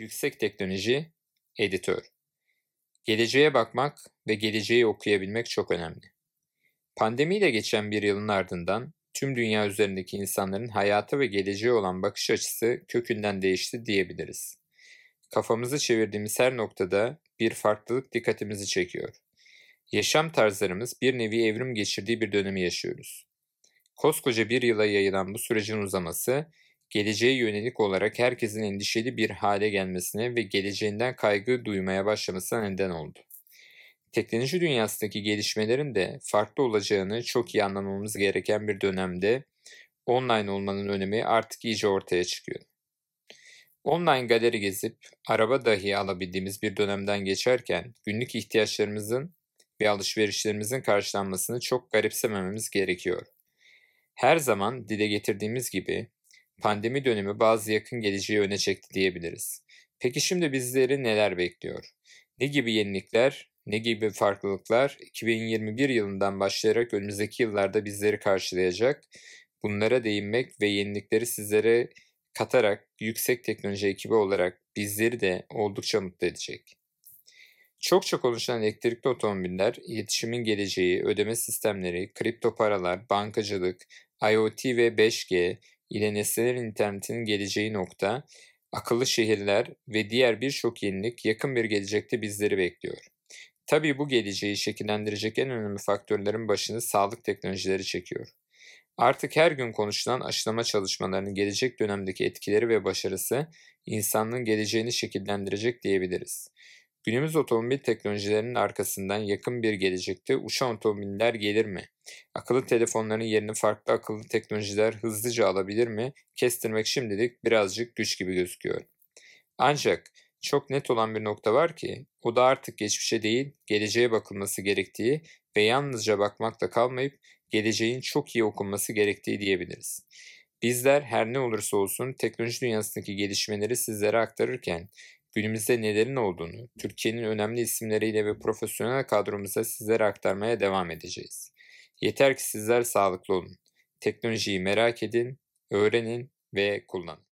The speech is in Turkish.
Yüksek Teknoloji Editör Geleceğe bakmak ve geleceği okuyabilmek çok önemli. Pandemiyle geçen bir yılın ardından tüm dünya üzerindeki insanların hayata ve geleceğe olan bakış açısı kökünden değişti diyebiliriz. Kafamızı çevirdiğimiz her noktada bir farklılık dikkatimizi çekiyor. Yaşam tarzlarımız bir nevi evrim geçirdiği bir dönemi yaşıyoruz. Koskoca bir yıla yayılan bu sürecin uzaması, geleceğe yönelik olarak herkesin endişeli bir hale gelmesine ve geleceğinden kaygı duymaya başlamasına neden oldu. Teknoloji dünyasındaki gelişmelerin de farklı olacağını çok iyi anlamamız gereken bir dönemde online olmanın önemi artık iyice ortaya çıkıyor. Online galeri gezip araba dahi alabildiğimiz bir dönemden geçerken günlük ihtiyaçlarımızın ve alışverişlerimizin karşılanmasını çok garipsemememiz gerekiyor. Her zaman dile getirdiğimiz gibi pandemi dönemi bazı yakın geleceği öne çekti diyebiliriz. Peki şimdi bizleri neler bekliyor? Ne gibi yenilikler, ne gibi farklılıklar 2021 yılından başlayarak önümüzdeki yıllarda bizleri karşılayacak? Bunlara değinmek ve yenilikleri sizlere katarak yüksek teknoloji ekibi olarak bizleri de oldukça mutlu edecek. Çokça konuşulan elektrikli otomobiller, iletişimin geleceği, ödeme sistemleri, kripto paralar, bankacılık, IoT ve 5G ile nesneler internetinin geleceği nokta, akıllı şehirler ve diğer birçok yenilik yakın bir gelecekte bizleri bekliyor. Tabii bu geleceği şekillendirecek en önemli faktörlerin başını sağlık teknolojileri çekiyor. Artık her gün konuşulan aşılama çalışmalarının gelecek dönemdeki etkileri ve başarısı insanlığın geleceğini şekillendirecek diyebiliriz. Günümüz otomobil teknolojilerinin arkasından yakın bir gelecekte uçan otomobiller gelir mi? Akıllı telefonların yerini farklı akıllı teknolojiler hızlıca alabilir mi? Kestirmek şimdilik birazcık güç gibi gözüküyor. Ancak çok net olan bir nokta var ki o da artık geçmişe değil geleceğe bakılması gerektiği ve yalnızca bakmakla kalmayıp geleceğin çok iyi okunması gerektiği diyebiliriz. Bizler her ne olursa olsun teknoloji dünyasındaki gelişmeleri sizlere aktarırken günümüzde nelerin olduğunu, Türkiye'nin önemli isimleriyle ve profesyonel kadromuza sizlere aktarmaya devam edeceğiz. Yeter ki sizler sağlıklı olun. Teknolojiyi merak edin, öğrenin ve kullanın.